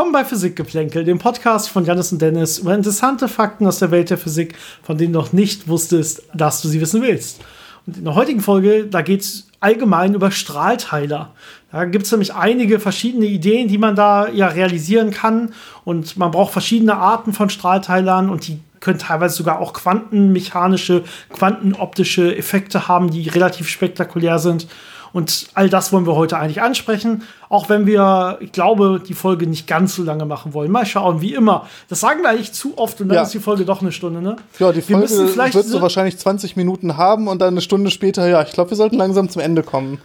Willkommen bei Physikgeplänkel, dem Podcast von Janis und Dennis über interessante Fakten aus der Welt der Physik, von denen du noch nicht wusstest, dass du sie wissen willst. Und in der heutigen Folge, da geht es allgemein über Strahlteiler. Da gibt es nämlich einige verschiedene Ideen, die man da ja realisieren kann. Und man braucht verschiedene Arten von Strahlteilern und die können teilweise sogar auch quantenmechanische, quantenoptische Effekte haben, die relativ spektakulär sind. Und all das wollen wir heute eigentlich ansprechen, auch wenn wir, ich glaube, die Folge nicht ganz so lange machen wollen. Mal schauen, wie immer. Das sagen wir eigentlich zu oft und dann ja. ist die Folge doch eine Stunde, ne? Ja, die Folge wird so wahrscheinlich 20 Minuten haben und dann eine Stunde später, ja, ich glaube, wir sollten langsam zum Ende kommen.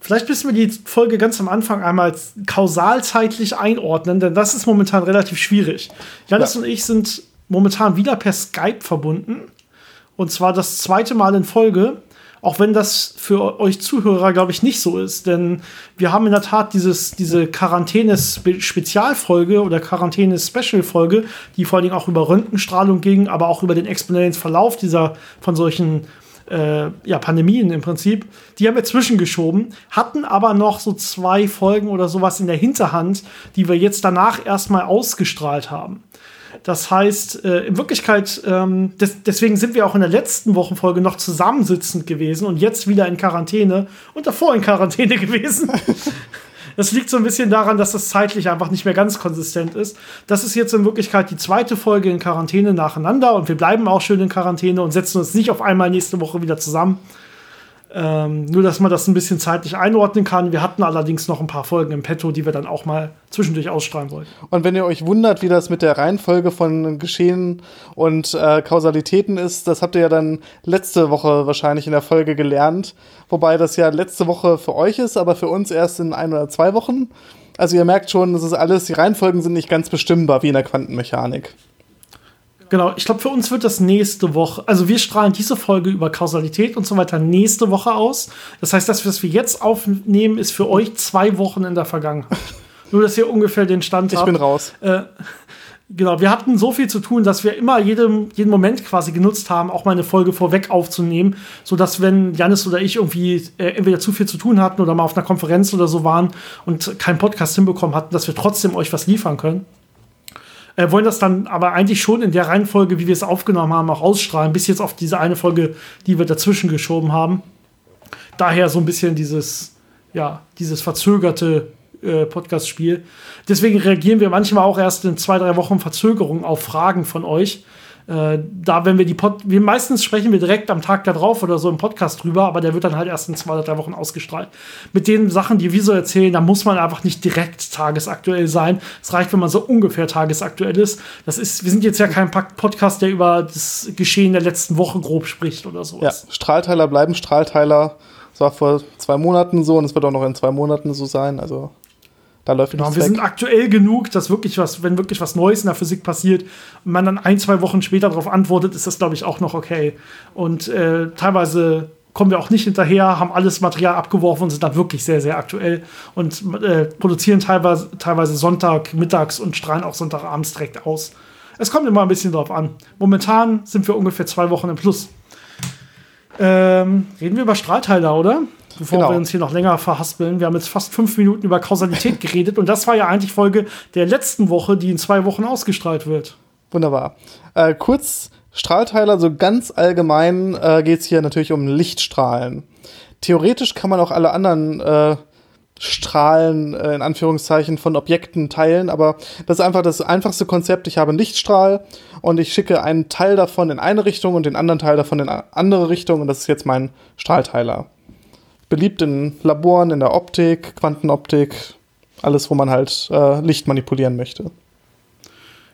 Vielleicht müssen wir die Folge ganz am Anfang einmal kausalzeitlich einordnen, denn das ist momentan relativ schwierig. Janis ja. und ich sind momentan wieder per Skype verbunden. Und zwar das zweite Mal in Folge. Auch wenn das für euch Zuhörer, glaube ich, nicht so ist. Denn wir haben in der Tat dieses, diese Quarantäne-Spezialfolge oder Quarantäne-Special-Folge, die vor allen Dingen auch über Röntgenstrahlung ging, aber auch über den exponentiellen Verlauf dieser von solchen äh, ja, Pandemien im Prinzip. Die haben wir zwischengeschoben, hatten aber noch so zwei Folgen oder sowas in der Hinterhand, die wir jetzt danach erstmal ausgestrahlt haben. Das heißt, äh, in Wirklichkeit, ähm, des, deswegen sind wir auch in der letzten Wochenfolge noch zusammensitzend gewesen und jetzt wieder in Quarantäne und davor in Quarantäne gewesen. Das liegt so ein bisschen daran, dass das zeitlich einfach nicht mehr ganz konsistent ist. Das ist jetzt in Wirklichkeit die zweite Folge in Quarantäne nacheinander und wir bleiben auch schön in Quarantäne und setzen uns nicht auf einmal nächste Woche wieder zusammen. Ähm, nur, dass man das ein bisschen zeitlich einordnen kann. Wir hatten allerdings noch ein paar Folgen im Petto, die wir dann auch mal zwischendurch ausstrahlen wollten. Und wenn ihr euch wundert, wie das mit der Reihenfolge von Geschehen und äh, Kausalitäten ist, das habt ihr ja dann letzte Woche wahrscheinlich in der Folge gelernt. Wobei das ja letzte Woche für euch ist, aber für uns erst in ein oder zwei Wochen. Also ihr merkt schon, das ist alles, die Reihenfolgen sind nicht ganz bestimmbar wie in der Quantenmechanik. Genau, ich glaube, für uns wird das nächste Woche, also wir strahlen diese Folge über Kausalität und so weiter nächste Woche aus. Das heißt, das, was wir jetzt aufnehmen, ist für euch zwei Wochen in der Vergangenheit. Nur, dass ihr ungefähr den Stand ich habt. Ich bin raus. Äh, genau, wir hatten so viel zu tun, dass wir immer jedem, jeden Moment quasi genutzt haben, auch mal eine Folge vorweg aufzunehmen, sodass, wenn Janis oder ich irgendwie äh, entweder zu viel zu tun hatten oder mal auf einer Konferenz oder so waren und keinen Podcast hinbekommen hatten, dass wir trotzdem euch was liefern können. Äh, wollen das dann aber eigentlich schon in der Reihenfolge, wie wir es aufgenommen haben, auch ausstrahlen, bis jetzt auf diese eine Folge, die wir dazwischen geschoben haben. Daher so ein bisschen dieses, ja, dieses verzögerte äh, Podcast-Spiel. Deswegen reagieren wir manchmal auch erst in zwei, drei Wochen Verzögerung auf Fragen von euch. Äh, da, wenn wir die Pod wir meistens sprechen wir direkt am Tag darauf oder so im Podcast drüber, aber der wird dann halt erst in zwei oder drei Wochen ausgestrahlt. Mit den Sachen, die wir so erzählen, da muss man einfach nicht direkt tagesaktuell sein. Es reicht, wenn man so ungefähr tagesaktuell ist. Das ist, wir sind jetzt ja kein Podcast, der über das Geschehen der letzten Woche grob spricht oder so. Ja, Strahlteiler bleiben Strahlteiler. Das war vor zwei Monaten so und es wird auch noch in zwei Monaten so sein. Also da läuft genau, wir weg. sind aktuell genug, dass wirklich was, wenn wirklich was Neues in der Physik passiert und man dann ein, zwei Wochen später darauf antwortet, ist das, glaube ich, auch noch okay. Und äh, teilweise kommen wir auch nicht hinterher, haben alles Material abgeworfen und sind dann wirklich sehr, sehr aktuell und äh, produzieren teilweise, teilweise Sonntag mittags und strahlen auch Sonntagabends direkt aus. Es kommt immer ein bisschen drauf an. Momentan sind wir ungefähr zwei Wochen im Plus. Ähm, reden wir über Strahlteiler, oder? Bevor genau. wir uns hier noch länger verhaspeln. Wir haben jetzt fast fünf Minuten über Kausalität geredet und das war ja eigentlich Folge der letzten Woche, die in zwei Wochen ausgestrahlt wird. Wunderbar. Äh, kurz Strahlteiler, so ganz allgemein äh, geht es hier natürlich um Lichtstrahlen. Theoretisch kann man auch alle anderen äh, Strahlen äh, in Anführungszeichen von Objekten teilen, aber das ist einfach das einfachste Konzept. Ich habe einen Lichtstrahl und ich schicke einen Teil davon in eine Richtung und den anderen Teil davon in eine andere Richtung und das ist jetzt mein Strahlteiler beliebt in Laboren, in der Optik, Quantenoptik, alles, wo man halt äh, Licht manipulieren möchte.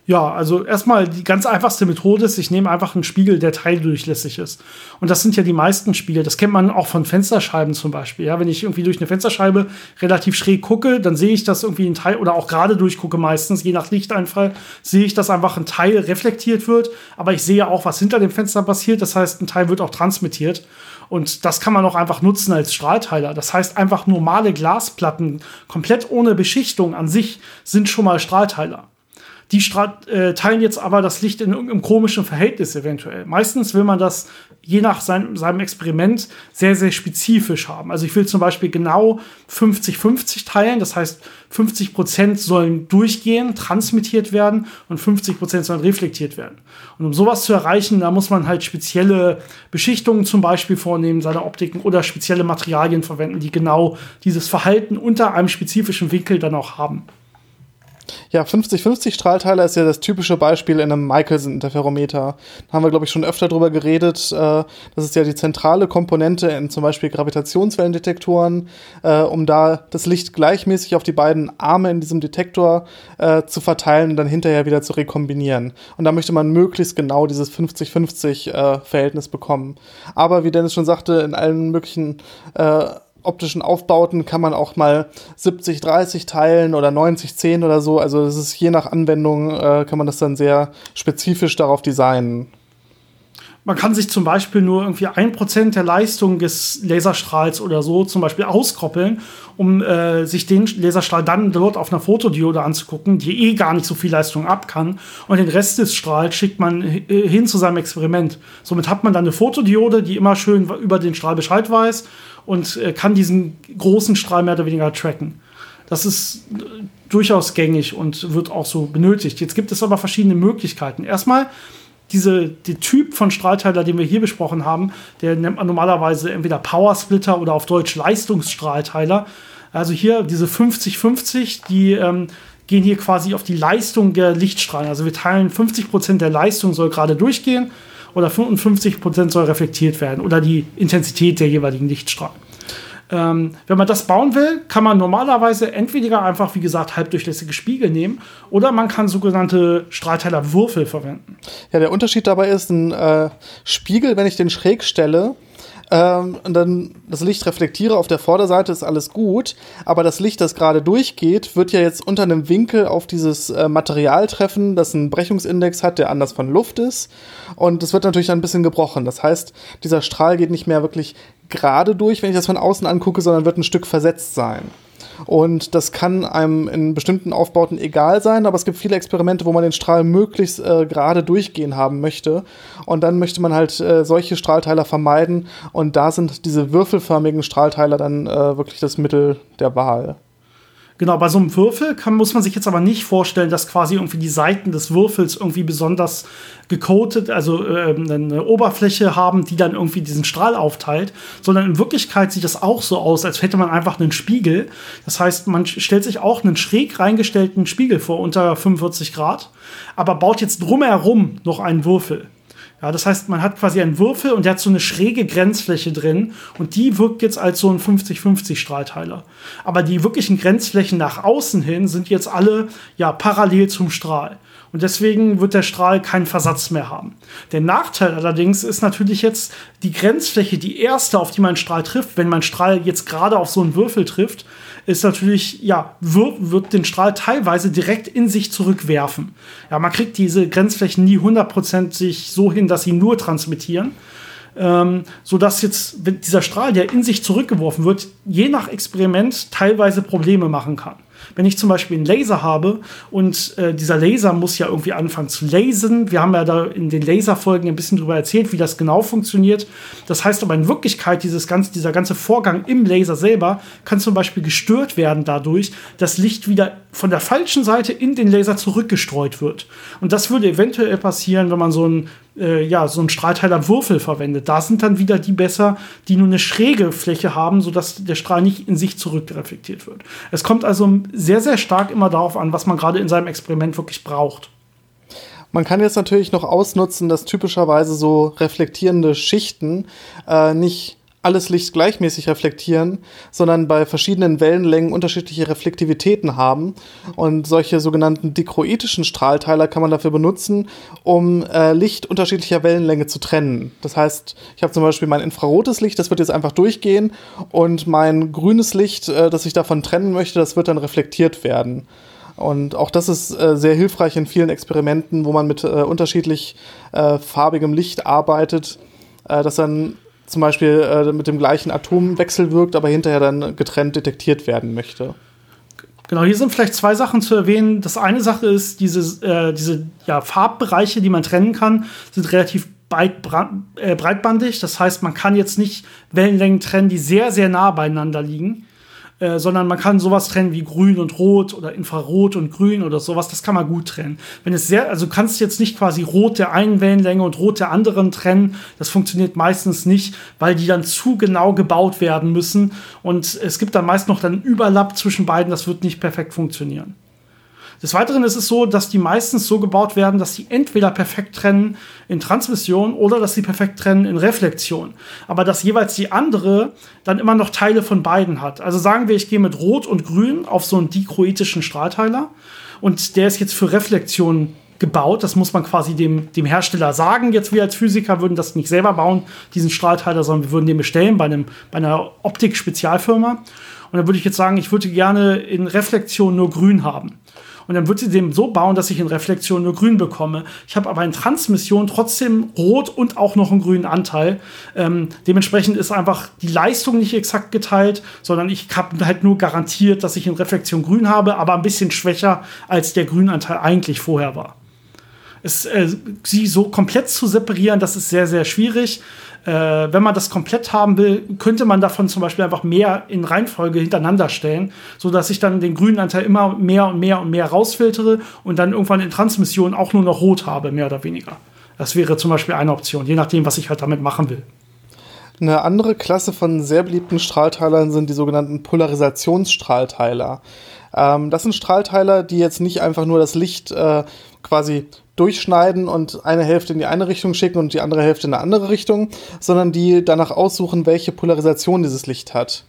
Ja, also erstmal die ganz einfachste Methode ist, ich nehme einfach einen Spiegel, der teildurchlässig ist. Und das sind ja die meisten Spiegel. Das kennt man auch von Fensterscheiben zum Beispiel. Ja, wenn ich irgendwie durch eine Fensterscheibe relativ schräg gucke, dann sehe ich, dass irgendwie ein Teil oder auch gerade durchgucke meistens, je nach Lichteinfall, sehe ich, dass einfach ein Teil reflektiert wird. Aber ich sehe auch, was hinter dem Fenster passiert. Das heißt, ein Teil wird auch transmittiert. Und das kann man auch einfach nutzen als Strahlteiler. Das heißt, einfach normale Glasplatten, komplett ohne Beschichtung an sich, sind schon mal Strahlteiler. Die äh, teilen jetzt aber das Licht in irgendeinem komischen Verhältnis eventuell. Meistens will man das je nach sein, seinem Experiment sehr, sehr spezifisch haben. Also ich will zum Beispiel genau 50-50 teilen. Das heißt, 50 Prozent sollen durchgehen, transmittiert werden und 50 Prozent sollen reflektiert werden. Und um sowas zu erreichen, da muss man halt spezielle Beschichtungen zum Beispiel vornehmen, seine Optiken oder spezielle Materialien verwenden, die genau dieses Verhalten unter einem spezifischen Winkel dann auch haben. Ja, 50-50 Strahlteiler ist ja das typische Beispiel in einem Michelson-Interferometer. Da haben wir, glaube ich, schon öfter drüber geredet. Äh, das ist ja die zentrale Komponente in zum Beispiel Gravitationswellendetektoren, äh, um da das Licht gleichmäßig auf die beiden Arme in diesem Detektor äh, zu verteilen und dann hinterher wieder zu rekombinieren. Und da möchte man möglichst genau dieses 50-50-Verhältnis bekommen. Aber wie Dennis schon sagte, in allen möglichen optischen Aufbauten kann man auch mal 70, 30 teilen oder 90, 10 oder so. Also das ist je nach Anwendung, äh, kann man das dann sehr spezifisch darauf designen. Man kann sich zum Beispiel nur irgendwie ein Prozent der Leistung des Laserstrahls oder so zum Beispiel auskoppeln, um äh, sich den Laserstrahl dann dort auf einer Fotodiode anzugucken, die eh gar nicht so viel Leistung ab kann. Und den Rest des Strahls schickt man äh, hin zu seinem Experiment. Somit hat man dann eine Fotodiode, die immer schön über den Strahl Bescheid weiß und äh, kann diesen großen Strahl mehr oder weniger tracken. Das ist äh, durchaus gängig und wird auch so benötigt. Jetzt gibt es aber verschiedene Möglichkeiten. Erstmal diese, die Typ von Strahlteiler, den wir hier besprochen haben, der nennt man normalerweise entweder Power Splitter oder auf Deutsch Leistungsstrahlteiler. Also hier diese 50-50, die ähm, gehen hier quasi auf die Leistung der Lichtstrahlen. Also wir teilen 50% der Leistung soll gerade durchgehen oder 55 Prozent soll reflektiert werden oder die Intensität der jeweiligen Lichtstrahlen. Ähm, wenn man das bauen will, kann man normalerweise entweder einfach, wie gesagt, halbdurchlässige Spiegel nehmen oder man kann sogenannte Strahlteilerwürfel verwenden. Ja, der Unterschied dabei ist, ein äh, Spiegel, wenn ich den schräg stelle, ähm, und dann das Licht reflektiere auf der Vorderseite, ist alles gut. Aber das Licht, das gerade durchgeht, wird ja jetzt unter einem Winkel auf dieses äh, Material treffen, das einen Brechungsindex hat, der anders von Luft ist. Und es wird natürlich dann ein bisschen gebrochen. Das heißt, dieser Strahl geht nicht mehr wirklich gerade durch, wenn ich das von außen angucke, sondern wird ein Stück versetzt sein. Und das kann einem in bestimmten Aufbauten egal sein, aber es gibt viele Experimente, wo man den Strahl möglichst äh, gerade durchgehen haben möchte. Und dann möchte man halt äh, solche Strahlteiler vermeiden. Und da sind diese würfelförmigen Strahlteiler dann äh, wirklich das Mittel der Wahl. Genau, bei so einem Würfel kann, muss man sich jetzt aber nicht vorstellen, dass quasi irgendwie die Seiten des Würfels irgendwie besonders gecoated, also äh, eine Oberfläche haben, die dann irgendwie diesen Strahl aufteilt, sondern in Wirklichkeit sieht das auch so aus, als hätte man einfach einen Spiegel. Das heißt, man stellt sich auch einen schräg reingestellten Spiegel vor unter 45 Grad, aber baut jetzt drumherum noch einen Würfel. Ja, das heißt, man hat quasi einen Würfel und der hat so eine schräge Grenzfläche drin und die wirkt jetzt als so ein 50-50 Strahlteiler. Aber die wirklichen Grenzflächen nach außen hin sind jetzt alle ja parallel zum Strahl. Und deswegen wird der Strahl keinen Versatz mehr haben. Der Nachteil allerdings ist natürlich jetzt die Grenzfläche, die erste, auf die mein Strahl trifft, wenn mein Strahl jetzt gerade auf so einen Würfel trifft, ist natürlich, ja, wird, wird den Strahl teilweise direkt in sich zurückwerfen. Ja, man kriegt diese Grenzflächen nie hundertprozentig so hin, dass sie nur transmittieren. Ähm, sodass jetzt dieser Strahl, der in sich zurückgeworfen wird, je nach Experiment teilweise Probleme machen kann. Wenn ich zum Beispiel einen Laser habe und äh, dieser Laser muss ja irgendwie anfangen zu lasern. Wir haben ja da in den Laserfolgen ein bisschen drüber erzählt, wie das genau funktioniert. Das heißt aber in Wirklichkeit, dieses ganze, dieser ganze Vorgang im Laser selber kann zum Beispiel gestört werden dadurch, dass Licht wieder von der falschen Seite in den Laser zurückgestreut wird. Und das würde eventuell passieren, wenn man so einen äh, ja, so einen Strahlteiler Würfel verwendet. Da sind dann wieder die besser, die nur eine schräge Fläche haben, sodass der Strahl nicht in sich zurückreflektiert wird. Es kommt also sehr, sehr stark immer darauf an, was man gerade in seinem Experiment wirklich braucht. Man kann jetzt natürlich noch ausnutzen, dass typischerweise so reflektierende Schichten äh, nicht alles Licht gleichmäßig reflektieren, sondern bei verschiedenen Wellenlängen unterschiedliche Reflektivitäten haben. Und solche sogenannten dikroitischen Strahlteiler kann man dafür benutzen, um äh, Licht unterschiedlicher Wellenlänge zu trennen. Das heißt, ich habe zum Beispiel mein infrarotes Licht, das wird jetzt einfach durchgehen und mein grünes Licht, äh, das ich davon trennen möchte, das wird dann reflektiert werden. Und auch das ist äh, sehr hilfreich in vielen Experimenten, wo man mit äh, unterschiedlich äh, farbigem Licht arbeitet, äh, dass dann zum Beispiel äh, mit dem gleichen Atom wechselwirkt, aber hinterher dann getrennt detektiert werden möchte. Genau, hier sind vielleicht zwei Sachen zu erwähnen. Das eine Sache ist, diese, äh, diese ja, Farbbereiche, die man trennen kann, sind relativ äh, breitbandig. Das heißt, man kann jetzt nicht Wellenlängen trennen, die sehr, sehr nah beieinander liegen. Äh, sondern man kann sowas trennen wie grün und rot oder infrarot und grün oder sowas, das kann man gut trennen. Wenn es sehr, also du kannst jetzt nicht quasi rot der einen Wellenlänge und rot der anderen trennen, das funktioniert meistens nicht, weil die dann zu genau gebaut werden müssen und es gibt dann meist noch dann Überlapp zwischen beiden, das wird nicht perfekt funktionieren. Des Weiteren ist es so, dass die meistens so gebaut werden, dass sie entweder perfekt trennen in Transmission oder dass sie perfekt trennen in Reflexion. Aber dass jeweils die andere dann immer noch Teile von beiden hat. Also sagen wir, ich gehe mit Rot und Grün auf so einen dichroetischen Strahlteiler und der ist jetzt für Reflexion gebaut. Das muss man quasi dem, dem Hersteller sagen. Jetzt wir als Physiker würden das nicht selber bauen, diesen Strahlteiler, sondern wir würden den bestellen bei, einem, bei einer Optik-Spezialfirma. Und dann würde ich jetzt sagen, ich würde gerne in Reflexion nur grün haben und dann wird sie dem so bauen, dass ich in Reflexion nur grün bekomme. Ich habe aber in Transmission trotzdem rot und auch noch einen grünen Anteil. Ähm, dementsprechend ist einfach die Leistung nicht exakt geteilt, sondern ich habe halt nur garantiert, dass ich in Reflexion grün habe, aber ein bisschen schwächer als der Grünanteil eigentlich vorher war. Es, äh, sie so komplett zu separieren, das ist sehr, sehr schwierig. Äh, wenn man das komplett haben will, könnte man davon zum Beispiel einfach mehr in Reihenfolge hintereinander stellen, sodass ich dann den grünen Anteil immer mehr und mehr und mehr rausfiltere und dann irgendwann in Transmission auch nur noch rot habe, mehr oder weniger. Das wäre zum Beispiel eine Option, je nachdem, was ich halt damit machen will. Eine andere Klasse von sehr beliebten Strahlteilern sind die sogenannten Polarisationsstrahlteiler. Ähm, das sind Strahlteiler, die jetzt nicht einfach nur das Licht äh, quasi durchschneiden und eine Hälfte in die eine Richtung schicken und die andere Hälfte in eine andere Richtung, sondern die danach aussuchen, welche Polarisation dieses Licht hat.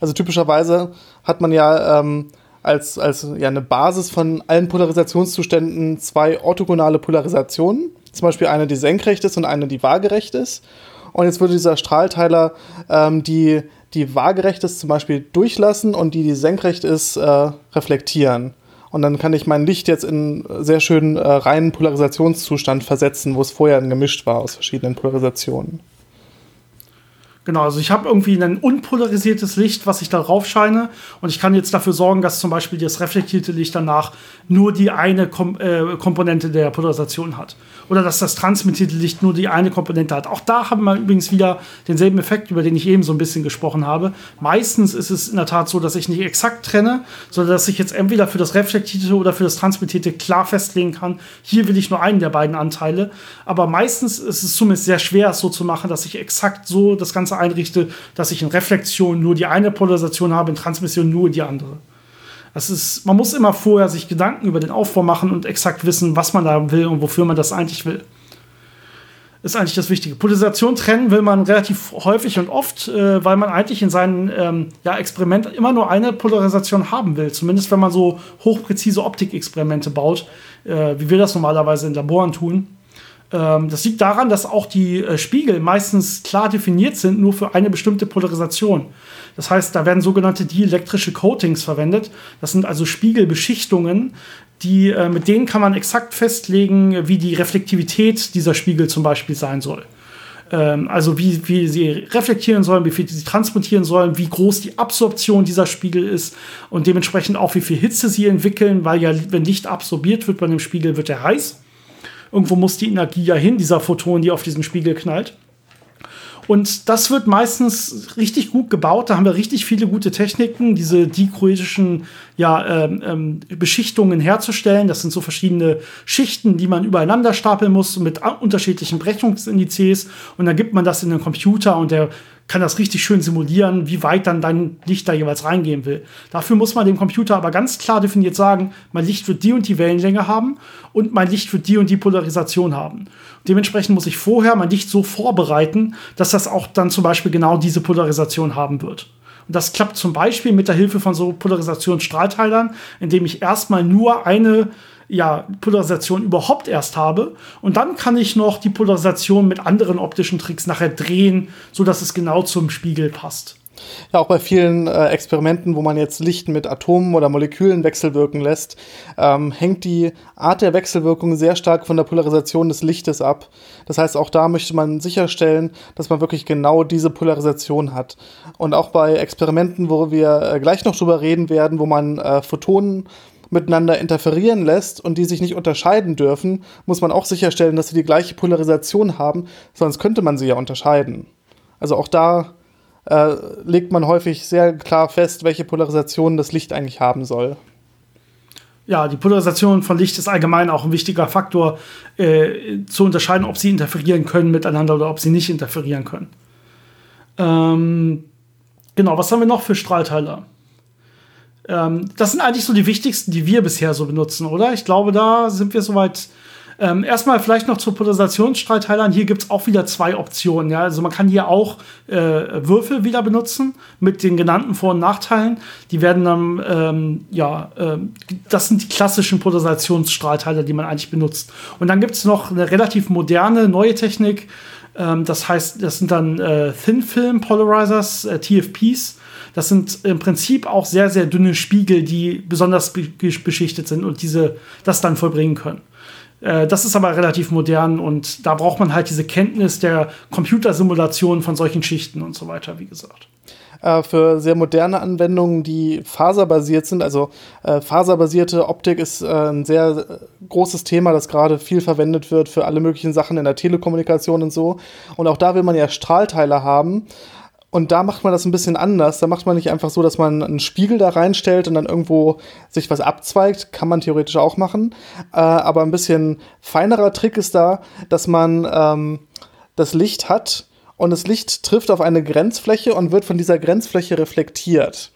Also typischerweise hat man ja ähm, als, als ja, eine Basis von allen Polarisationszuständen zwei orthogonale Polarisationen. Zum Beispiel eine, die senkrecht ist und eine, die waagerecht ist. Und jetzt würde dieser Strahlteiler ähm, die, die waagerecht ist zum Beispiel durchlassen und die, die senkrecht ist, äh, reflektieren. Und dann kann ich mein Licht jetzt in sehr schönen äh, reinen Polarisationszustand versetzen, wo es vorher gemischt war aus verschiedenen Polarisationen. Genau, also ich habe irgendwie ein unpolarisiertes Licht, was ich darauf scheine. Und ich kann jetzt dafür sorgen, dass zum Beispiel das reflektierte Licht danach nur die eine Kom äh, Komponente der Polarisation hat. Oder dass das transmittierte Licht nur die eine Komponente hat. Auch da haben wir übrigens wieder denselben Effekt, über den ich eben so ein bisschen gesprochen habe. Meistens ist es in der Tat so, dass ich nicht exakt trenne, sondern dass ich jetzt entweder für das reflektierte oder für das transmittierte klar festlegen kann, hier will ich nur einen der beiden Anteile. Aber meistens ist es zumindest sehr schwer, es so zu machen, dass ich exakt so das Ganze einrichte, dass ich in Reflexion nur die eine Polarisation habe, in Transmission nur die andere. Das ist, man muss immer vorher sich Gedanken über den Aufbau machen und exakt wissen, was man da will und wofür man das eigentlich will. Ist eigentlich das Wichtige. Polarisation trennen will man relativ häufig und oft, äh, weil man eigentlich in seinem ähm, ja, Experiment immer nur eine Polarisation haben will. Zumindest wenn man so hochpräzise Optikexperimente baut, äh, wie wir das normalerweise in Laboren tun. Ähm, das liegt daran, dass auch die äh, Spiegel meistens klar definiert sind, nur für eine bestimmte Polarisation. Das heißt, da werden sogenannte dielektrische Coatings verwendet. Das sind also Spiegelbeschichtungen, die, äh, mit denen kann man exakt festlegen, wie die Reflektivität dieser Spiegel zum Beispiel sein soll. Ähm, also wie, wie sie reflektieren sollen, wie viel sie transportieren sollen, wie groß die Absorption dieser Spiegel ist und dementsprechend auch wie viel Hitze sie entwickeln, weil ja, wenn Licht absorbiert wird bei dem Spiegel, wird er heiß. Irgendwo muss die Energie ja hin, dieser Photon, die auf diesen Spiegel knallt. Und das wird meistens richtig gut gebaut. Da haben wir richtig viele gute Techniken, diese dichroetischen ja, ähm, ähm, Beschichtungen herzustellen. Das sind so verschiedene Schichten, die man übereinander stapeln muss mit unterschiedlichen Brechungsindizes. Und dann gibt man das in den Computer und der kann das richtig schön simulieren, wie weit dann dein Licht da jeweils reingehen will. Dafür muss man dem Computer aber ganz klar definiert sagen, mein Licht wird die und die Wellenlänge haben und mein Licht wird die und die Polarisation haben. Dementsprechend muss ich vorher mein Licht so vorbereiten, dass das auch dann zum Beispiel genau diese Polarisation haben wird. Und das klappt zum Beispiel mit der Hilfe von so Polarisationsstrahlteilern, indem ich erstmal nur eine ja, Polarisation überhaupt erst habe. Und dann kann ich noch die Polarisation mit anderen optischen Tricks nachher drehen, sodass es genau zum Spiegel passt. Ja, auch bei vielen äh, Experimenten, wo man jetzt Licht mit Atomen oder Molekülen wechselwirken lässt, ähm, hängt die Art der Wechselwirkung sehr stark von der Polarisation des Lichtes ab. Das heißt, auch da möchte man sicherstellen, dass man wirklich genau diese Polarisation hat. Und auch bei Experimenten, wo wir äh, gleich noch drüber reden werden, wo man äh, Photonen miteinander interferieren lässt und die sich nicht unterscheiden dürfen, muss man auch sicherstellen, dass sie die gleiche Polarisation haben, sonst könnte man sie ja unterscheiden. Also auch da äh, legt man häufig sehr klar fest, welche Polarisation das Licht eigentlich haben soll. Ja, die Polarisation von Licht ist allgemein auch ein wichtiger Faktor, äh, zu unterscheiden, ob sie interferieren können miteinander oder ob sie nicht interferieren können. Ähm, genau, was haben wir noch für Strahlteiler? Ähm, das sind eigentlich so die wichtigsten, die wir bisher so benutzen, oder? Ich glaube, da sind wir soweit ähm, erstmal vielleicht noch zu Polarisationsstreitteilern. Hier gibt es auch wieder zwei Optionen. Ja? Also man kann hier auch äh, Würfel wieder benutzen mit den genannten Vor- und Nachteilen. Die werden dann, ähm, ja, äh, das sind die klassischen Polarisationsstrahlteiler, die man eigentlich benutzt. Und dann gibt es noch eine relativ moderne, neue Technik. Ähm, das heißt, das sind dann äh, Thin Film Polarizers, äh, TFPs. Das sind im Prinzip auch sehr, sehr dünne Spiegel, die besonders beschichtet sind und diese das dann vollbringen können. Äh, das ist aber relativ modern und da braucht man halt diese Kenntnis der Computersimulation von solchen Schichten und so weiter, wie gesagt äh, für sehr moderne Anwendungen, die faserbasiert sind. Also äh, faserbasierte Optik ist äh, ein sehr äh, großes Thema, das gerade viel verwendet wird für alle möglichen Sachen in der Telekommunikation und so. Und auch da will man ja Strahlteile haben. Und da macht man das ein bisschen anders. Da macht man nicht einfach so, dass man einen Spiegel da reinstellt und dann irgendwo sich was abzweigt. Kann man theoretisch auch machen. Äh, aber ein bisschen feinerer Trick ist da, dass man ähm, das Licht hat und das Licht trifft auf eine Grenzfläche und wird von dieser Grenzfläche reflektiert.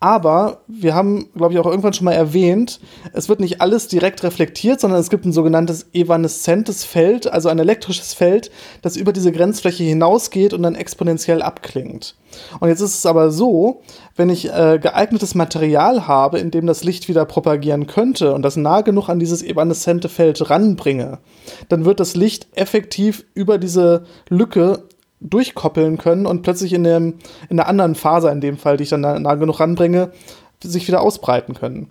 Aber wir haben, glaube ich, auch irgendwann schon mal erwähnt, es wird nicht alles direkt reflektiert, sondern es gibt ein sogenanntes evaneszentes Feld, also ein elektrisches Feld, das über diese Grenzfläche hinausgeht und dann exponentiell abklingt. Und jetzt ist es aber so, wenn ich äh, geeignetes Material habe, in dem das Licht wieder propagieren könnte und das nah genug an dieses evaneszente Feld ranbringe, dann wird das Licht effektiv über diese Lücke durchkoppeln können und plötzlich in, dem, in der anderen Faser, in dem Fall, die ich dann nah, nah genug ranbringe, sich wieder ausbreiten können.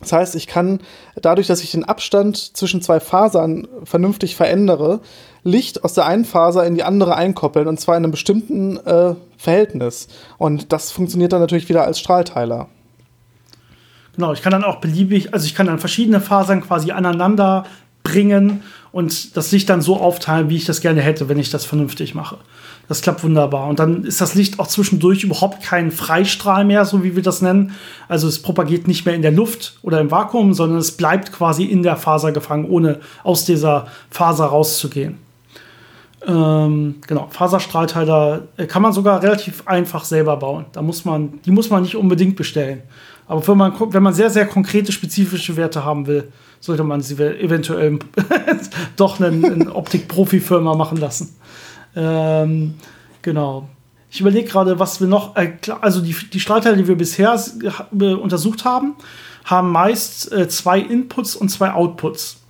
Das heißt, ich kann dadurch, dass ich den Abstand zwischen zwei Fasern vernünftig verändere, Licht aus der einen Faser in die andere einkoppeln und zwar in einem bestimmten äh, Verhältnis. Und das funktioniert dann natürlich wieder als Strahlteiler. Genau, ich kann dann auch beliebig, also ich kann dann verschiedene Fasern quasi aneinander bringen und das Licht dann so aufteilen, wie ich das gerne hätte, wenn ich das vernünftig mache. Das klappt wunderbar. Und dann ist das Licht auch zwischendurch überhaupt kein Freistrahl mehr, so wie wir das nennen. Also es propagiert nicht mehr in der Luft oder im Vakuum, sondern es bleibt quasi in der Faser gefangen, ohne aus dieser Faser rauszugehen. Ähm, genau, Faserstrahlteiler äh, kann man sogar relativ einfach selber bauen. Da muss man, die muss man nicht unbedingt bestellen. Aber wenn man, wenn man sehr, sehr konkrete, spezifische Werte haben will, sollte man sie eventuell doch eine, eine Optik-Profi-Firma machen lassen. Ähm, genau. Ich überlege gerade, was wir noch. Äh, also die, die Strahlteile, die wir bisher untersucht haben, haben meist äh, zwei Inputs und zwei Outputs.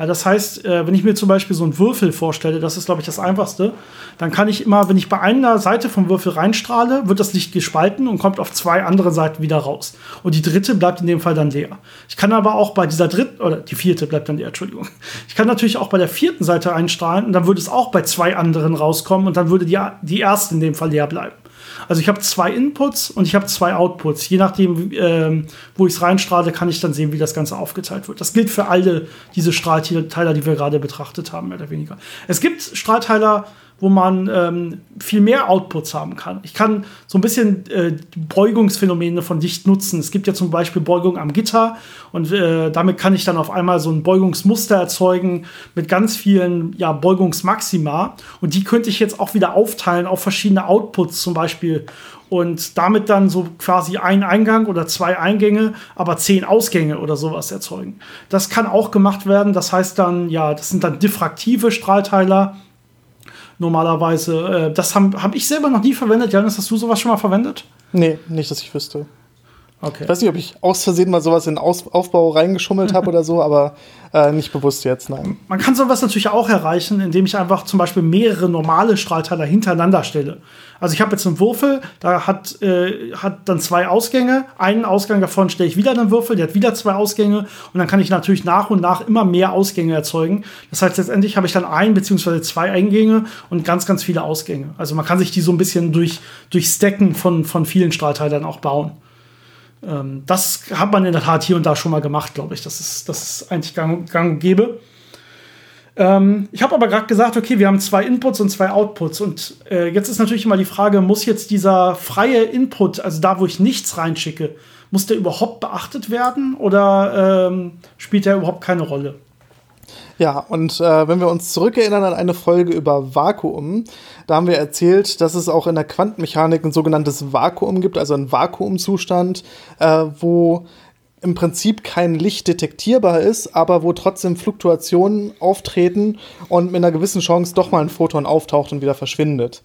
Ja, das heißt, äh, wenn ich mir zum Beispiel so einen Würfel vorstelle, das ist, glaube ich, das Einfachste, dann kann ich immer, wenn ich bei einer Seite vom Würfel reinstrahle, wird das Licht gespalten und kommt auf zwei andere Seiten wieder raus. Und die dritte bleibt in dem Fall dann leer. Ich kann aber auch bei dieser dritten, oder die vierte bleibt dann leer, Entschuldigung. Ich kann natürlich auch bei der vierten Seite einstrahlen und dann würde es auch bei zwei anderen rauskommen und dann würde die, die erste in dem Fall leer bleiben. Also ich habe zwei Inputs und ich habe zwei Outputs. Je nachdem, ähm, wo ich es reinstrahle, kann ich dann sehen, wie das Ganze aufgeteilt wird. Das gilt für alle diese Strahlteiler, die wir gerade betrachtet haben, mehr oder weniger. Es gibt Strahlteiler, wo man ähm, viel mehr Outputs haben kann. Ich kann so ein bisschen äh, Beugungsphänomene von Licht nutzen. Es gibt ja zum Beispiel Beugung am Gitter und äh, damit kann ich dann auf einmal so ein Beugungsmuster erzeugen mit ganz vielen ja, Beugungsmaxima und die könnte ich jetzt auch wieder aufteilen auf verschiedene Outputs zum Beispiel und damit dann so quasi ein Eingang oder zwei Eingänge, aber zehn Ausgänge oder sowas erzeugen. Das kann auch gemacht werden. Das heißt dann, ja, das sind dann diffraktive Strahlteiler normalerweise. Äh, das habe hab ich selber noch nie verwendet. Janis, hast du sowas schon mal verwendet? Nee, nicht, dass ich wüsste. Okay. Ich weiß nicht, ob ich aus Versehen mal sowas in Aus Aufbau reingeschummelt habe oder so, aber äh, nicht bewusst jetzt, nein. Man kann sowas natürlich auch erreichen, indem ich einfach zum Beispiel mehrere normale Strahlteiler hintereinander stelle. Also ich habe jetzt einen Würfel, da hat, äh, hat dann zwei Ausgänge. Einen Ausgang davon stelle ich wieder einen Würfel, der hat wieder zwei Ausgänge und dann kann ich natürlich nach und nach immer mehr Ausgänge erzeugen. Das heißt, letztendlich habe ich dann ein beziehungsweise zwei Eingänge und ganz, ganz viele Ausgänge. Also man kann sich die so ein bisschen durch, durch Stacken von, von vielen Strahlteilern auch bauen. Ähm, das hat man in der Tat hier und da schon mal gemacht, glaube ich. Das ist, das ist eigentlich gang, gang und gäbe. Ähm, ich habe aber gerade gesagt, okay, wir haben zwei Inputs und zwei Outputs. Und äh, jetzt ist natürlich immer die Frage, muss jetzt dieser freie Input, also da, wo ich nichts reinschicke, muss der überhaupt beachtet werden oder ähm, spielt der überhaupt keine Rolle? Ja, und äh, wenn wir uns zurückerinnern an eine Folge über Vakuum, da haben wir erzählt, dass es auch in der Quantenmechanik ein sogenanntes Vakuum gibt, also ein Vakuumzustand, äh, wo im Prinzip kein Licht detektierbar ist, aber wo trotzdem Fluktuationen auftreten und mit einer gewissen Chance doch mal ein Photon auftaucht und wieder verschwindet.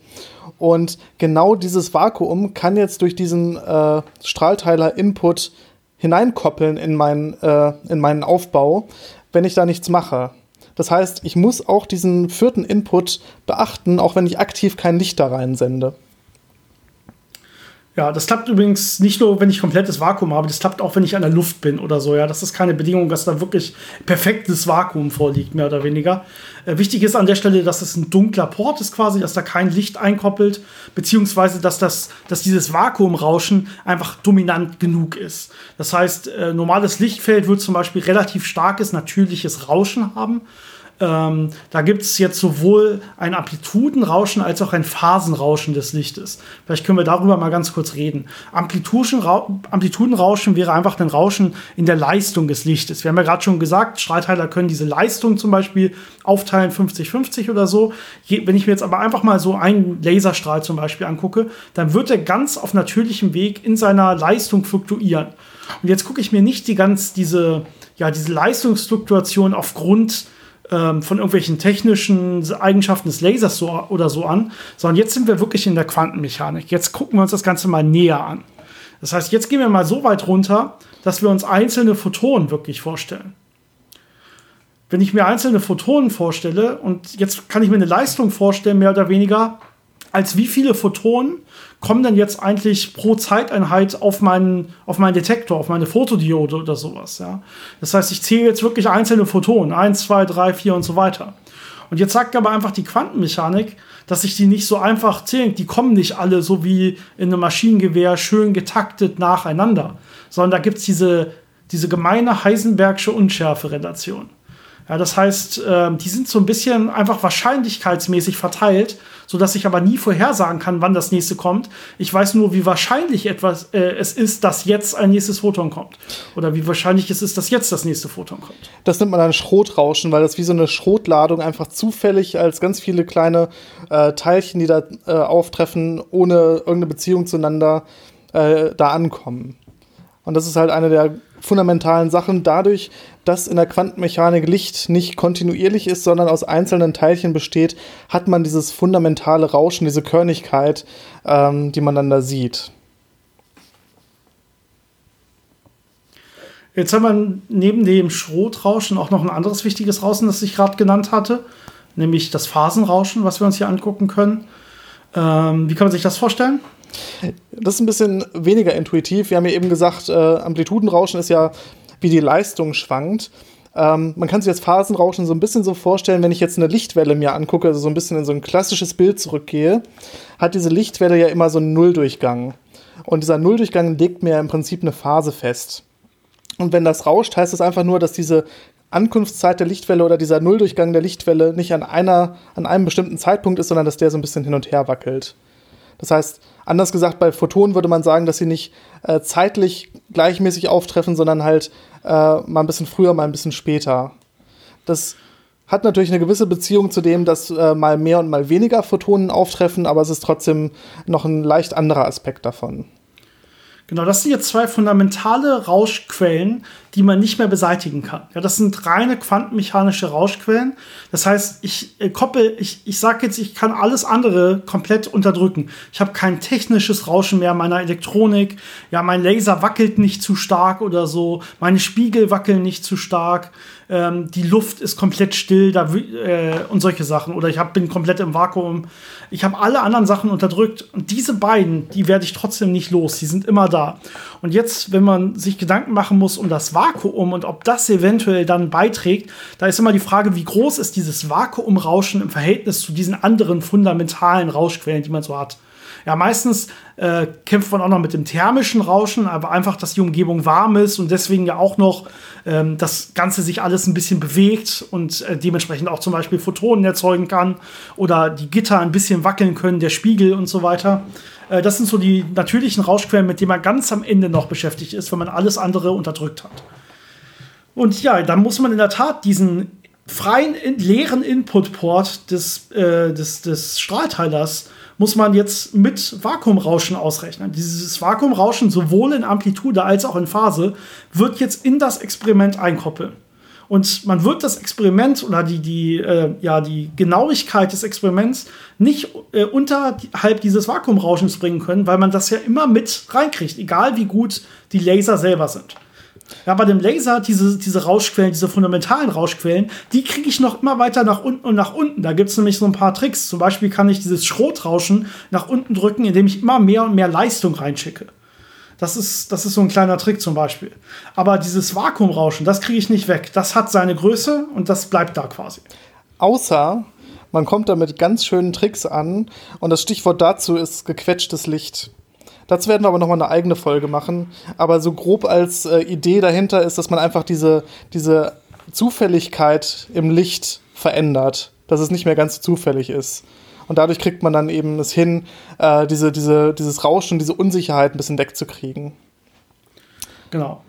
Und genau dieses Vakuum kann jetzt durch diesen äh, Strahlteiler-Input hineinkoppeln in, mein, äh, in meinen Aufbau, wenn ich da nichts mache. Das heißt, ich muss auch diesen vierten Input beachten, auch wenn ich aktiv kein Licht da reinsende. Ja, das klappt übrigens nicht nur, wenn ich komplettes Vakuum habe, das klappt auch, wenn ich an der Luft bin oder so. Ja, das ist keine Bedingung, dass da wirklich perfektes Vakuum vorliegt, mehr oder weniger. Äh, wichtig ist an der Stelle, dass es ein dunkler Port ist quasi, dass da kein Licht einkoppelt, beziehungsweise dass, das, dass dieses Vakuumrauschen einfach dominant genug ist. Das heißt, äh, normales Lichtfeld wird zum Beispiel relativ starkes, natürliches Rauschen haben. Ähm, da gibt es jetzt sowohl ein Amplitudenrauschen als auch ein Phasenrauschen des Lichtes. Vielleicht können wir darüber mal ganz kurz reden. Amplitudenrauschen wäre einfach ein Rauschen in der Leistung des Lichtes. Wir haben ja gerade schon gesagt, Strahlteiler können diese Leistung zum Beispiel aufteilen 50-50 oder so. wenn ich mir jetzt aber einfach mal so einen Laserstrahl zum Beispiel angucke, dann wird er ganz auf natürlichem Weg in seiner Leistung fluktuieren. Und jetzt gucke ich mir nicht die ganz diese, ja, diese Leistungsfluktuation aufgrund ähm, von irgendwelchen technischen Eigenschaften des Lasers so, oder so an, sondern jetzt sind wir wirklich in der Quantenmechanik. Jetzt gucken wir uns das Ganze mal näher an. Das heißt, jetzt gehen wir mal so weit runter, dass wir uns einzelne Photonen wirklich vorstellen. Wenn ich mir einzelne Photonen vorstelle und jetzt kann ich mir eine Leistung vorstellen, mehr oder weniger, als wie viele Photonen kommen denn jetzt eigentlich pro Zeiteinheit auf meinen, auf meinen Detektor, auf meine Fotodiode oder sowas. Ja? Das heißt, ich zähle jetzt wirklich einzelne Photonen, 1, 2, 3, 4 und so weiter. Und jetzt sagt aber einfach die Quantenmechanik, dass ich die nicht so einfach zählen. Die kommen nicht alle so wie in einem Maschinengewehr schön getaktet nacheinander, sondern da gibt es diese, diese gemeine Heisenbergsche Unschärfe-Relation. Ja, das heißt, äh, die sind so ein bisschen einfach wahrscheinlichkeitsmäßig verteilt, sodass ich aber nie vorhersagen kann, wann das nächste kommt. Ich weiß nur, wie wahrscheinlich etwas äh, es ist, dass jetzt ein nächstes Photon kommt. Oder wie wahrscheinlich es ist, dass jetzt das nächste Photon kommt. Das nennt man dann Schrotrauschen, weil das wie so eine Schrotladung einfach zufällig als ganz viele kleine äh, Teilchen, die da äh, auftreffen, ohne irgendeine Beziehung zueinander äh, da ankommen. Und das ist halt eine der fundamentalen Sachen. Dadurch, dass in der Quantenmechanik Licht nicht kontinuierlich ist, sondern aus einzelnen Teilchen besteht, hat man dieses fundamentale Rauschen, diese Körnigkeit, ähm, die man dann da sieht. Jetzt haben wir neben dem Schrotrauschen auch noch ein anderes wichtiges Rauschen, das ich gerade genannt hatte, nämlich das Phasenrauschen, was wir uns hier angucken können. Ähm, wie kann man sich das vorstellen? Das ist ein bisschen weniger intuitiv. Wir haben ja eben gesagt, äh, Amplitudenrauschen ist ja, wie die Leistung schwankt. Ähm, man kann sich das Phasenrauschen so ein bisschen so vorstellen, wenn ich jetzt eine Lichtwelle mir angucke, also so ein bisschen in so ein klassisches Bild zurückgehe, hat diese Lichtwelle ja immer so einen Nulldurchgang. Und dieser Nulldurchgang legt mir im Prinzip eine Phase fest. Und wenn das rauscht, heißt das einfach nur, dass diese Ankunftszeit der Lichtwelle oder dieser Nulldurchgang der Lichtwelle nicht an, einer, an einem bestimmten Zeitpunkt ist, sondern dass der so ein bisschen hin und her wackelt. Das heißt, anders gesagt, bei Photonen würde man sagen, dass sie nicht äh, zeitlich gleichmäßig auftreffen, sondern halt äh, mal ein bisschen früher, mal ein bisschen später. Das hat natürlich eine gewisse Beziehung zu dem, dass äh, mal mehr und mal weniger Photonen auftreffen, aber es ist trotzdem noch ein leicht anderer Aspekt davon. Genau, das sind jetzt zwei fundamentale Rauschquellen, die man nicht mehr beseitigen kann. Ja, das sind reine quantenmechanische Rauschquellen. Das heißt, ich äh, koppel, ich, ich sage jetzt, ich kann alles andere komplett unterdrücken. Ich habe kein technisches Rauschen mehr meiner Elektronik. Ja, mein Laser wackelt nicht zu stark oder so. Meine Spiegel wackeln nicht zu stark ähm, die Luft ist komplett still da, äh, und solche Sachen. Oder ich hab, bin komplett im Vakuum. Ich habe alle anderen Sachen unterdrückt. Und diese beiden, die werde ich trotzdem nicht los. Die sind immer da. Und jetzt, wenn man sich Gedanken machen muss um das Vakuum und ob das eventuell dann beiträgt, da ist immer die Frage, wie groß ist dieses Vakuumrauschen im Verhältnis zu diesen anderen fundamentalen Rauschquellen, die man so hat. Ja, meistens äh, kämpft man auch noch mit dem thermischen Rauschen, aber einfach, dass die Umgebung warm ist und deswegen ja auch noch ähm, das Ganze sich alles ein bisschen bewegt und äh, dementsprechend auch zum Beispiel Photonen erzeugen kann oder die Gitter ein bisschen wackeln können, der Spiegel und so weiter. Äh, das sind so die natürlichen Rauschquellen, mit denen man ganz am Ende noch beschäftigt ist, wenn man alles andere unterdrückt hat. Und ja, dann muss man in der Tat diesen freien, leeren Input-Port des, äh, des, des Strahlteilers muss man jetzt mit Vakuumrauschen ausrechnen. Dieses Vakuumrauschen sowohl in Amplitude als auch in Phase wird jetzt in das Experiment einkoppeln. Und man wird das Experiment oder die, die, äh, ja, die Genauigkeit des Experiments nicht äh, unterhalb dieses Vakuumrauschens bringen können, weil man das ja immer mit reinkriegt, egal wie gut die Laser selber sind. Ja, bei dem Laser, diese, diese Rauschquellen, diese fundamentalen Rauschquellen, die kriege ich noch immer weiter nach unten und nach unten. Da gibt es nämlich so ein paar Tricks. Zum Beispiel kann ich dieses Schrotrauschen nach unten drücken, indem ich immer mehr und mehr Leistung reinschicke. Das ist, das ist so ein kleiner Trick zum Beispiel. Aber dieses Vakuumrauschen, das kriege ich nicht weg. Das hat seine Größe und das bleibt da quasi. Außer man kommt da mit ganz schönen Tricks an und das Stichwort dazu ist gequetschtes Licht. Dazu werden wir aber nochmal eine eigene Folge machen. Aber so grob als äh, Idee dahinter ist, dass man einfach diese, diese Zufälligkeit im Licht verändert. Dass es nicht mehr ganz zufällig ist. Und dadurch kriegt man dann eben es hin, äh, diese, diese, dieses Rauschen, diese Unsicherheit ein bisschen wegzukriegen. Genau.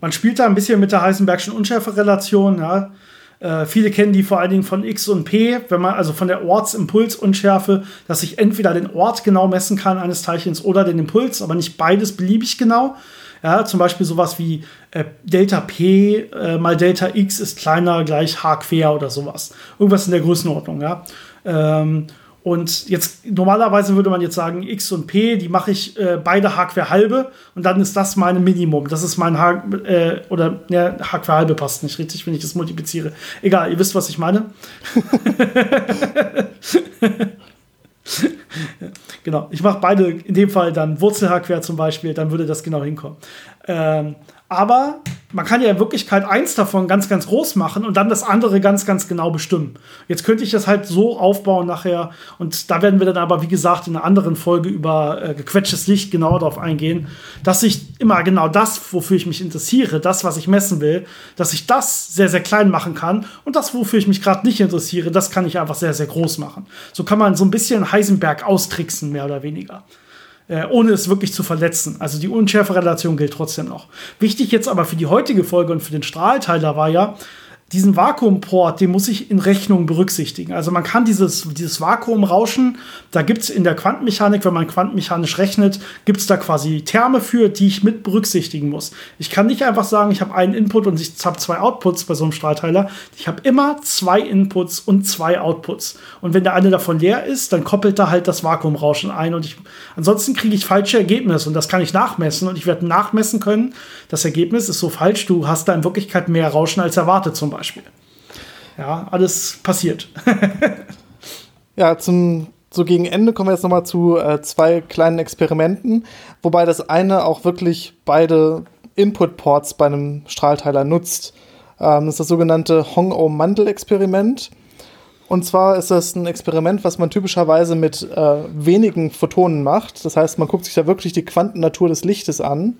Man spielt da ein bisschen mit der Heisenbergschen Unschärferelation, ja. Äh, viele kennen die vor allen Dingen von X und P, wenn man also von der Ortsimpulsunschärfe, dass ich entweder den Ort genau messen kann eines Teilchens oder den Impuls, aber nicht beides beliebig genau. Ja, zum Beispiel sowas wie äh, Delta P äh, mal Delta X ist kleiner gleich H quer oder sowas. Irgendwas in der Größenordnung, ja. Ähm, und jetzt normalerweise würde man jetzt sagen, X und P, die mache ich äh, beide H quer halbe und dann ist das mein Minimum. Das ist mein H äh, oder ja, H quer halbe passt nicht richtig, wenn ich das multipliziere. Egal, ihr wisst, was ich meine. genau, ich mache beide in dem Fall dann Wurzel H quer zum Beispiel, dann würde das genau hinkommen. Ähm, aber man kann ja in Wirklichkeit eins davon ganz, ganz groß machen und dann das andere ganz, ganz genau bestimmen. Jetzt könnte ich das halt so aufbauen nachher und da werden wir dann aber, wie gesagt, in einer anderen Folge über äh, gequetschtes Licht genauer darauf eingehen, dass ich immer genau das, wofür ich mich interessiere, das, was ich messen will, dass ich das sehr, sehr klein machen kann und das, wofür ich mich gerade nicht interessiere, das kann ich einfach sehr, sehr groß machen. So kann man so ein bisschen Heisenberg austricksen, mehr oder weniger äh, ohne es wirklich zu verletzen. Also die Unschärferelation gilt trotzdem noch. Wichtig jetzt aber für die heutige Folge und für den Strahlteiler war ja, diesen Vakuumport, den muss ich in Rechnung berücksichtigen. Also man kann dieses, dieses Vakuumrauschen, da gibt es in der Quantenmechanik, wenn man quantenmechanisch rechnet, gibt es da quasi Terme für, die ich mit berücksichtigen muss. Ich kann nicht einfach sagen, ich habe einen Input und ich habe zwei Outputs bei so einem Strahlteiler. Ich habe immer zwei Inputs und zwei Outputs. Und wenn der eine davon leer ist, dann koppelt da halt das Vakuumrauschen ein und ich, ansonsten kriege ich falsche Ergebnisse und das kann ich nachmessen und ich werde nachmessen können, das Ergebnis ist so falsch, du hast da in Wirklichkeit mehr Rauschen als erwartet zum Beispiel. Beispiel. Ja, alles passiert. ja, zum so gegen Ende kommen wir jetzt nochmal zu äh, zwei kleinen Experimenten, wobei das eine auch wirklich beide Input-Ports bei einem Strahlteiler nutzt. Ähm, das ist das sogenannte Hong-O-Mandel-Experiment. Und zwar ist das ein Experiment, was man typischerweise mit äh, wenigen Photonen macht. Das heißt, man guckt sich da wirklich die Quantennatur des Lichtes an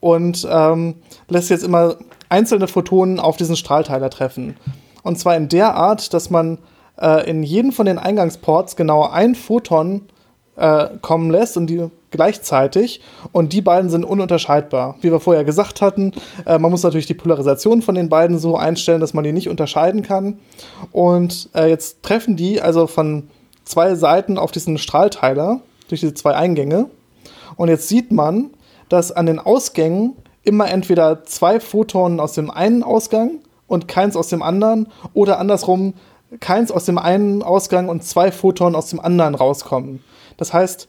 und ähm, lässt jetzt immer einzelne Photonen auf diesen Strahlteiler treffen. Und zwar in der Art, dass man äh, in jeden von den Eingangsports genau ein Photon äh, kommen lässt und die gleichzeitig und die beiden sind ununterscheidbar. Wie wir vorher gesagt hatten, äh, man muss natürlich die Polarisation von den beiden so einstellen, dass man die nicht unterscheiden kann. Und äh, jetzt treffen die also von zwei Seiten auf diesen Strahlteiler durch diese zwei Eingänge. Und jetzt sieht man, dass an den Ausgängen immer entweder zwei Photonen aus dem einen Ausgang und keins aus dem anderen oder andersrum keins aus dem einen Ausgang und zwei Photonen aus dem anderen rauskommen. Das heißt,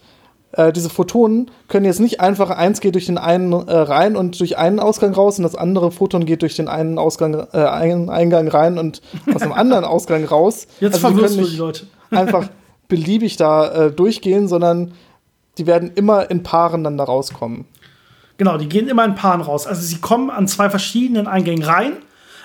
äh, diese Photonen können jetzt nicht einfach, eins geht durch den einen äh, rein und durch einen Ausgang raus und das andere Photon geht durch den einen Ausgang, äh, einen Eingang rein und aus dem anderen Ausgang raus. Jetzt also verwirrst du die Leute. einfach beliebig da äh, durchgehen, sondern die werden immer in Paaren dann da rauskommen. Genau, die gehen immer in Paaren raus. Also sie kommen an zwei verschiedenen Eingängen rein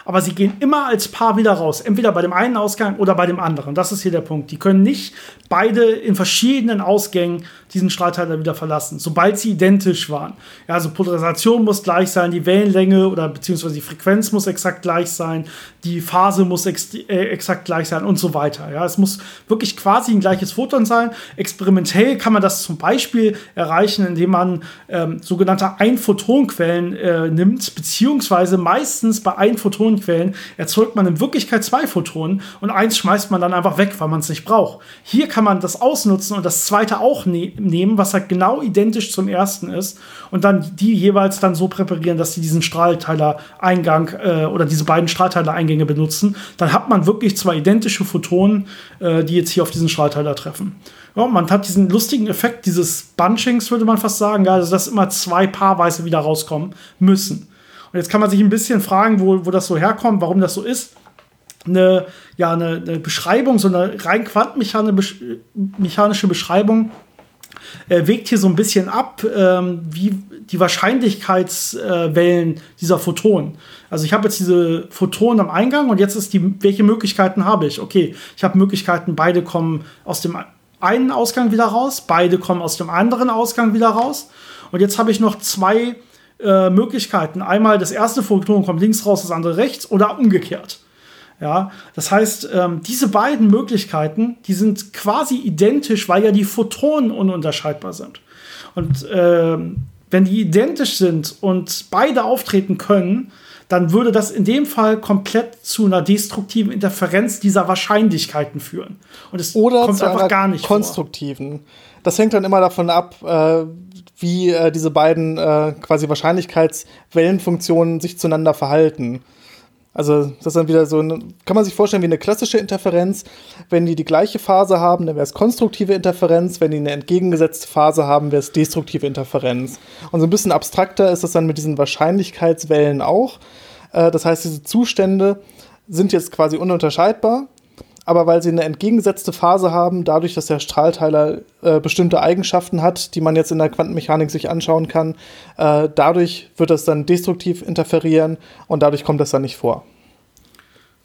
aber sie gehen immer als Paar wieder raus. Entweder bei dem einen Ausgang oder bei dem anderen. Das ist hier der Punkt. Die können nicht beide in verschiedenen Ausgängen diesen Strahlteiler wieder verlassen, sobald sie identisch waren. Ja, also Polarisation muss gleich sein, die Wellenlänge oder beziehungsweise die Frequenz muss exakt gleich sein, die Phase muss ex äh, exakt gleich sein und so weiter. Ja, es muss wirklich quasi ein gleiches Photon sein. Experimentell kann man das zum Beispiel erreichen, indem man ähm, sogenannte Einphotonquellen äh, nimmt, beziehungsweise meistens bei Einphotonquellen erzeugt man in Wirklichkeit zwei Photonen und eins schmeißt man dann einfach weg, weil man es nicht braucht. Hier kann man das ausnutzen und das zweite auch nehmen nehmen, was halt genau identisch zum ersten ist und dann die jeweils dann so präparieren, dass sie diesen Strahlteiler-Eingang äh, oder diese beiden Strahlteiler-Eingänge benutzen. Dann hat man wirklich zwei identische Photonen, äh, die jetzt hier auf diesen Strahlteiler treffen. Ja, man hat diesen lustigen Effekt dieses Bunchings, würde man fast sagen, also dass immer zwei paarweise wieder rauskommen müssen. Und jetzt kann man sich ein bisschen fragen, wo, wo das so herkommt, warum das so ist eine, ja, eine, eine, Beschreibung, so eine rein quantenmechanische Beschreibung äh, wägt hier so ein bisschen ab, ähm, wie die Wahrscheinlichkeitswellen äh, dieser Photonen. Also ich habe jetzt diese Photonen am Eingang und jetzt ist die, welche Möglichkeiten habe ich? Okay, ich habe Möglichkeiten, beide kommen aus dem einen Ausgang wieder raus, beide kommen aus dem anderen Ausgang wieder raus. Und jetzt habe ich noch zwei äh, Möglichkeiten. Einmal das erste Photon kommt links raus, das andere rechts oder umgekehrt. Ja, das heißt, ähm, diese beiden Möglichkeiten, die sind quasi identisch, weil ja die Photonen ununterscheidbar sind. Und ähm, wenn die identisch sind und beide auftreten können, dann würde das in dem Fall komplett zu einer destruktiven Interferenz dieser Wahrscheinlichkeiten führen. Und es Oder kommt einfach gar nicht konstruktiven. Vor. Das hängt dann immer davon ab, äh, wie äh, diese beiden äh, quasi Wahrscheinlichkeitswellenfunktionen sich zueinander verhalten. Also das ist dann wieder so, eine, kann man sich vorstellen wie eine klassische Interferenz. Wenn die die gleiche Phase haben, dann wäre es konstruktive Interferenz. Wenn die eine entgegengesetzte Phase haben, wäre es destruktive Interferenz. Und so ein bisschen abstrakter ist das dann mit diesen Wahrscheinlichkeitswellen auch. Äh, das heißt, diese Zustände sind jetzt quasi ununterscheidbar aber weil sie eine entgegengesetzte Phase haben, dadurch, dass der Strahlteiler äh, bestimmte Eigenschaften hat, die man jetzt in der Quantenmechanik sich anschauen kann, äh, dadurch wird das dann destruktiv interferieren und dadurch kommt das dann nicht vor.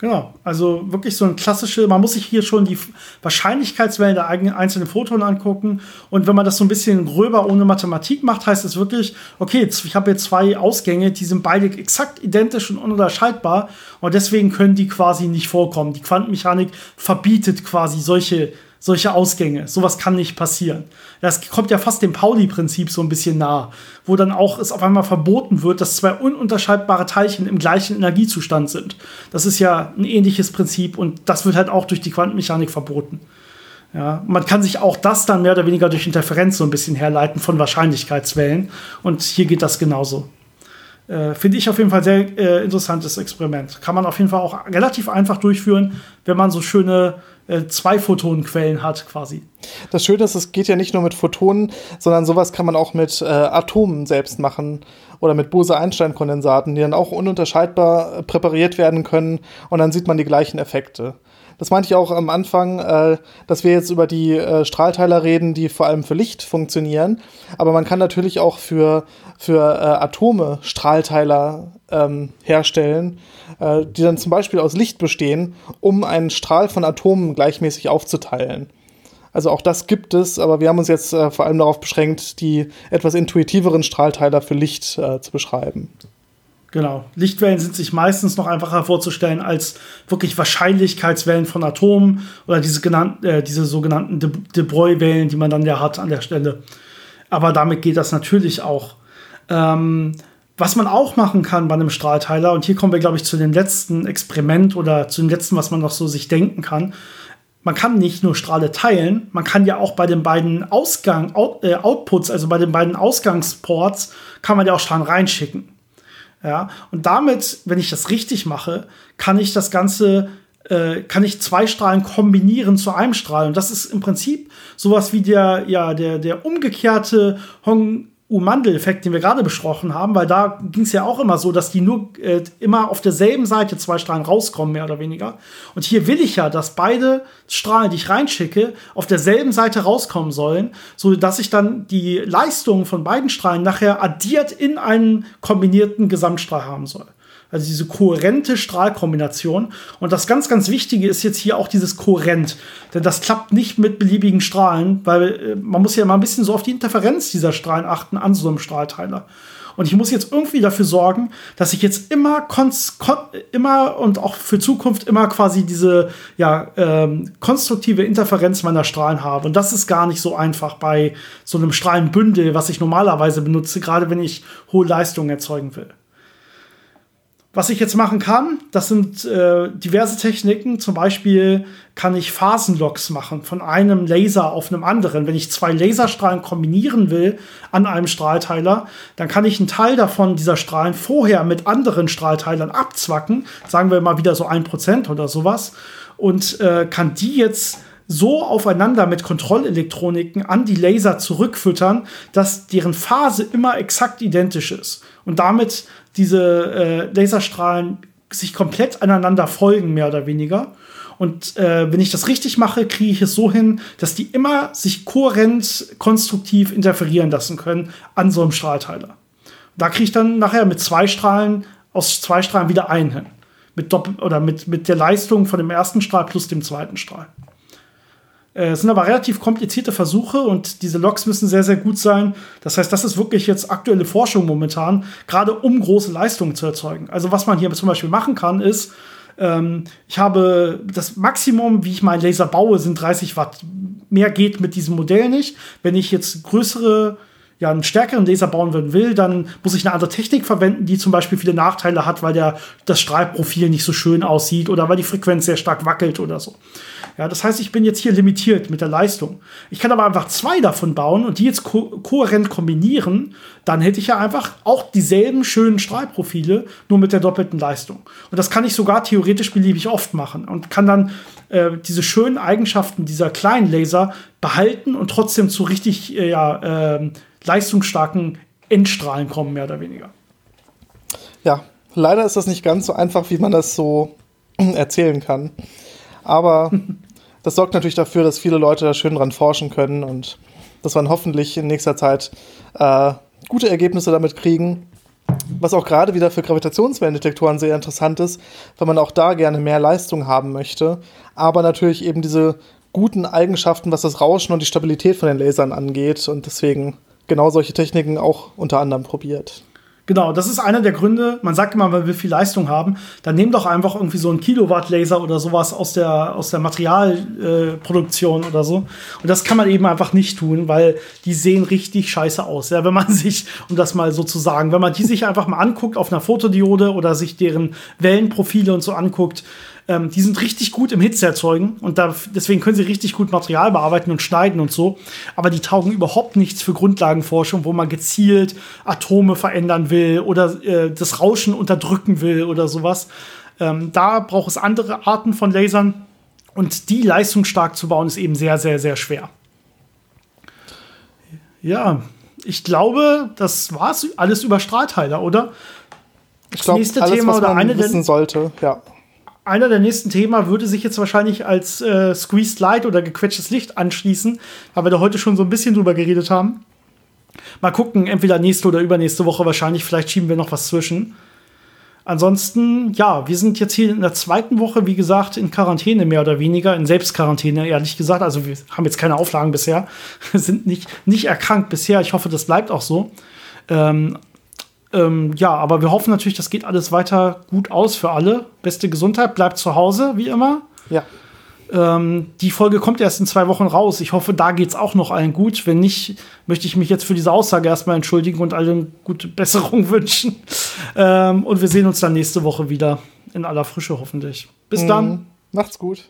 Genau, also wirklich so ein klassische, man muss sich hier schon die Wahrscheinlichkeitswellen der einzelnen Photonen angucken. Und wenn man das so ein bisschen gröber ohne Mathematik macht, heißt es wirklich, okay, ich habe jetzt zwei Ausgänge, die sind beide exakt identisch und ununterscheidbar. Und deswegen können die quasi nicht vorkommen. Die Quantenmechanik verbietet quasi solche solche Ausgänge. Sowas kann nicht passieren. Das kommt ja fast dem Pauli-Prinzip so ein bisschen nah, wo dann auch es auf einmal verboten wird, dass zwei ununterscheidbare Teilchen im gleichen Energiezustand sind. Das ist ja ein ähnliches Prinzip und das wird halt auch durch die Quantenmechanik verboten. Ja, man kann sich auch das dann mehr oder weniger durch Interferenz so ein bisschen herleiten von Wahrscheinlichkeitswellen. Und hier geht das genauso. Äh, Finde ich auf jeden Fall sehr äh, interessantes Experiment. Kann man auf jeden Fall auch relativ einfach durchführen, wenn man so schöne zwei Photonenquellen hat, quasi. Das Schöne ist, es geht ja nicht nur mit Photonen, sondern sowas kann man auch mit äh, Atomen selbst machen oder mit Bose-Einstein-Kondensaten, die dann auch ununterscheidbar äh, präpariert werden können und dann sieht man die gleichen Effekte. Das meinte ich auch am Anfang, äh, dass wir jetzt über die äh, Strahlteiler reden, die vor allem für Licht funktionieren. Aber man kann natürlich auch für, für äh, Atome Strahlteiler ähm, herstellen, äh, die dann zum Beispiel aus Licht bestehen, um einen Strahl von Atomen gleichmäßig aufzuteilen. Also auch das gibt es, aber wir haben uns jetzt äh, vor allem darauf beschränkt, die etwas intuitiveren Strahlteiler für Licht äh, zu beschreiben. Genau. Lichtwellen sind sich meistens noch einfacher vorzustellen als wirklich Wahrscheinlichkeitswellen von Atomen oder diese, genannten, äh, diese sogenannten De, De Broglie-Wellen, die man dann ja hat an der Stelle. Aber damit geht das natürlich auch. Ähm, was man auch machen kann bei einem Strahlteiler, und hier kommen wir, glaube ich, zu dem letzten Experiment oder zu dem letzten, was man noch so sich denken kann. man kann nicht nur Strahle teilen, man kann ja auch bei den beiden Ausgang, Out, äh, Outputs, also bei den beiden Ausgangsports, kann man ja auch Strahlen reinschicken. Ja, und damit, wenn ich das richtig mache, kann ich das Ganze, äh, kann ich zwei Strahlen kombinieren zu einem Strahl. Und das ist im Prinzip sowas wie der, ja, der, der umgekehrte Hong, U-Mandel-Effekt, den wir gerade besprochen haben, weil da ging es ja auch immer so, dass die nur äh, immer auf derselben Seite zwei Strahlen rauskommen, mehr oder weniger. Und hier will ich ja, dass beide Strahlen, die ich reinschicke, auf derselben Seite rauskommen sollen, so dass ich dann die Leistung von beiden Strahlen nachher addiert in einen kombinierten Gesamtstrahl haben soll. Also diese kohärente Strahlkombination. Und das ganz, ganz Wichtige ist jetzt hier auch dieses kohärent. Denn das klappt nicht mit beliebigen Strahlen, weil äh, man muss ja mal ein bisschen so auf die Interferenz dieser Strahlen achten an so einem Strahlteiler. Und ich muss jetzt irgendwie dafür sorgen, dass ich jetzt immer, immer und auch für Zukunft immer quasi diese ja, ähm, konstruktive Interferenz meiner Strahlen habe. Und das ist gar nicht so einfach bei so einem Strahlenbündel, was ich normalerweise benutze, gerade wenn ich hohe Leistungen erzeugen will. Was ich jetzt machen kann, das sind äh, diverse Techniken. Zum Beispiel kann ich Phasenlocks machen von einem Laser auf einem anderen. Wenn ich zwei Laserstrahlen kombinieren will an einem Strahlteiler, dann kann ich einen Teil davon dieser Strahlen vorher mit anderen Strahlteilern abzwacken, sagen wir mal wieder so ein Prozent oder sowas, und äh, kann die jetzt so aufeinander mit Kontrollelektroniken an die Laser zurückfüttern, dass deren Phase immer exakt identisch ist. Und damit diese äh, Laserstrahlen sich komplett aneinander folgen, mehr oder weniger. Und äh, wenn ich das richtig mache, kriege ich es so hin, dass die immer sich kohärent konstruktiv interferieren lassen können an so einem Strahlteiler. Da kriege ich dann nachher mit zwei Strahlen aus zwei Strahlen wieder einen hin. Mit, Doppel oder mit, mit der Leistung von dem ersten Strahl plus dem zweiten Strahl. Äh, es sind aber relativ komplizierte Versuche und diese Logs müssen sehr, sehr gut sein. Das heißt, das ist wirklich jetzt aktuelle Forschung momentan, gerade um große Leistungen zu erzeugen. Also was man hier zum Beispiel machen kann, ist, ähm, ich habe das Maximum, wie ich meinen Laser baue, sind 30 Watt. Mehr geht mit diesem Modell nicht. Wenn ich jetzt größere ja, einen stärkeren Laser bauen will, dann muss ich eine andere Technik verwenden, die zum Beispiel viele Nachteile hat, weil der, das Strahlprofil nicht so schön aussieht oder weil die Frequenz sehr stark wackelt oder so. Ja, das heißt, ich bin jetzt hier limitiert mit der Leistung. Ich kann aber einfach zwei davon bauen und die jetzt ko kohärent kombinieren, dann hätte ich ja einfach auch dieselben schönen Strahlprofile, nur mit der doppelten Leistung. Und das kann ich sogar theoretisch beliebig oft machen und kann dann äh, diese schönen Eigenschaften dieser kleinen Laser behalten und trotzdem zu richtig äh, ja, äh, leistungsstarken Endstrahlen kommen, mehr oder weniger. Ja, leider ist das nicht ganz so einfach, wie man das so erzählen kann. Aber das sorgt natürlich dafür, dass viele Leute da schön dran forschen können und dass man hoffentlich in nächster Zeit äh, gute Ergebnisse damit kriegen. Was auch gerade wieder für Gravitationswellendetektoren sehr interessant ist, weil man auch da gerne mehr Leistung haben möchte, aber natürlich eben diese guten Eigenschaften, was das Rauschen und die Stabilität von den Lasern angeht und deswegen genau solche Techniken auch unter anderem probiert. Genau, das ist einer der Gründe. Man sagt immer, man will viel Leistung haben. Dann nehm doch einfach irgendwie so einen Kilowatt-Laser oder sowas aus der, aus der Materialproduktion äh, oder so. Und das kann man eben einfach nicht tun, weil die sehen richtig scheiße aus. Ja, wenn man sich, um das mal so zu sagen, wenn man die sich einfach mal anguckt auf einer Fotodiode oder sich deren Wellenprofile und so anguckt, ähm, die sind richtig gut im Hitze erzeugen und da, deswegen können sie richtig gut Material bearbeiten und schneiden und so. Aber die taugen überhaupt nichts für Grundlagenforschung, wo man gezielt Atome verändern will oder äh, das Rauschen unterdrücken will oder sowas. Ähm, da braucht es andere Arten von Lasern und die leistungsstark zu bauen ist eben sehr, sehr, sehr schwer. Ja, ich glaube, das war es alles über Strahlteiler, oder? Das ich glaube, nächste alles, Thema was man oder eine wissen sollte, ja einer der nächsten Themen würde sich jetzt wahrscheinlich als äh, Squeezed Light oder gequetschtes Licht anschließen, weil wir da heute schon so ein bisschen drüber geredet haben. Mal gucken, entweder nächste oder übernächste Woche wahrscheinlich, vielleicht schieben wir noch was zwischen. Ansonsten, ja, wir sind jetzt hier in der zweiten Woche, wie gesagt, in Quarantäne mehr oder weniger, in Selbstquarantäne, ehrlich gesagt. Also wir haben jetzt keine Auflagen bisher, sind nicht, nicht erkrankt bisher. Ich hoffe, das bleibt auch so. Ähm, ähm, ja, aber wir hoffen natürlich, das geht alles weiter gut aus für alle. Beste Gesundheit, bleibt zu Hause, wie immer. Ja. Ähm, die Folge kommt erst in zwei Wochen raus. Ich hoffe, da geht es auch noch allen gut. Wenn nicht, möchte ich mich jetzt für diese Aussage erstmal entschuldigen und allen gute Besserung wünschen. Ähm, und wir sehen uns dann nächste Woche wieder in aller Frische hoffentlich. Bis mhm. dann. Macht's gut.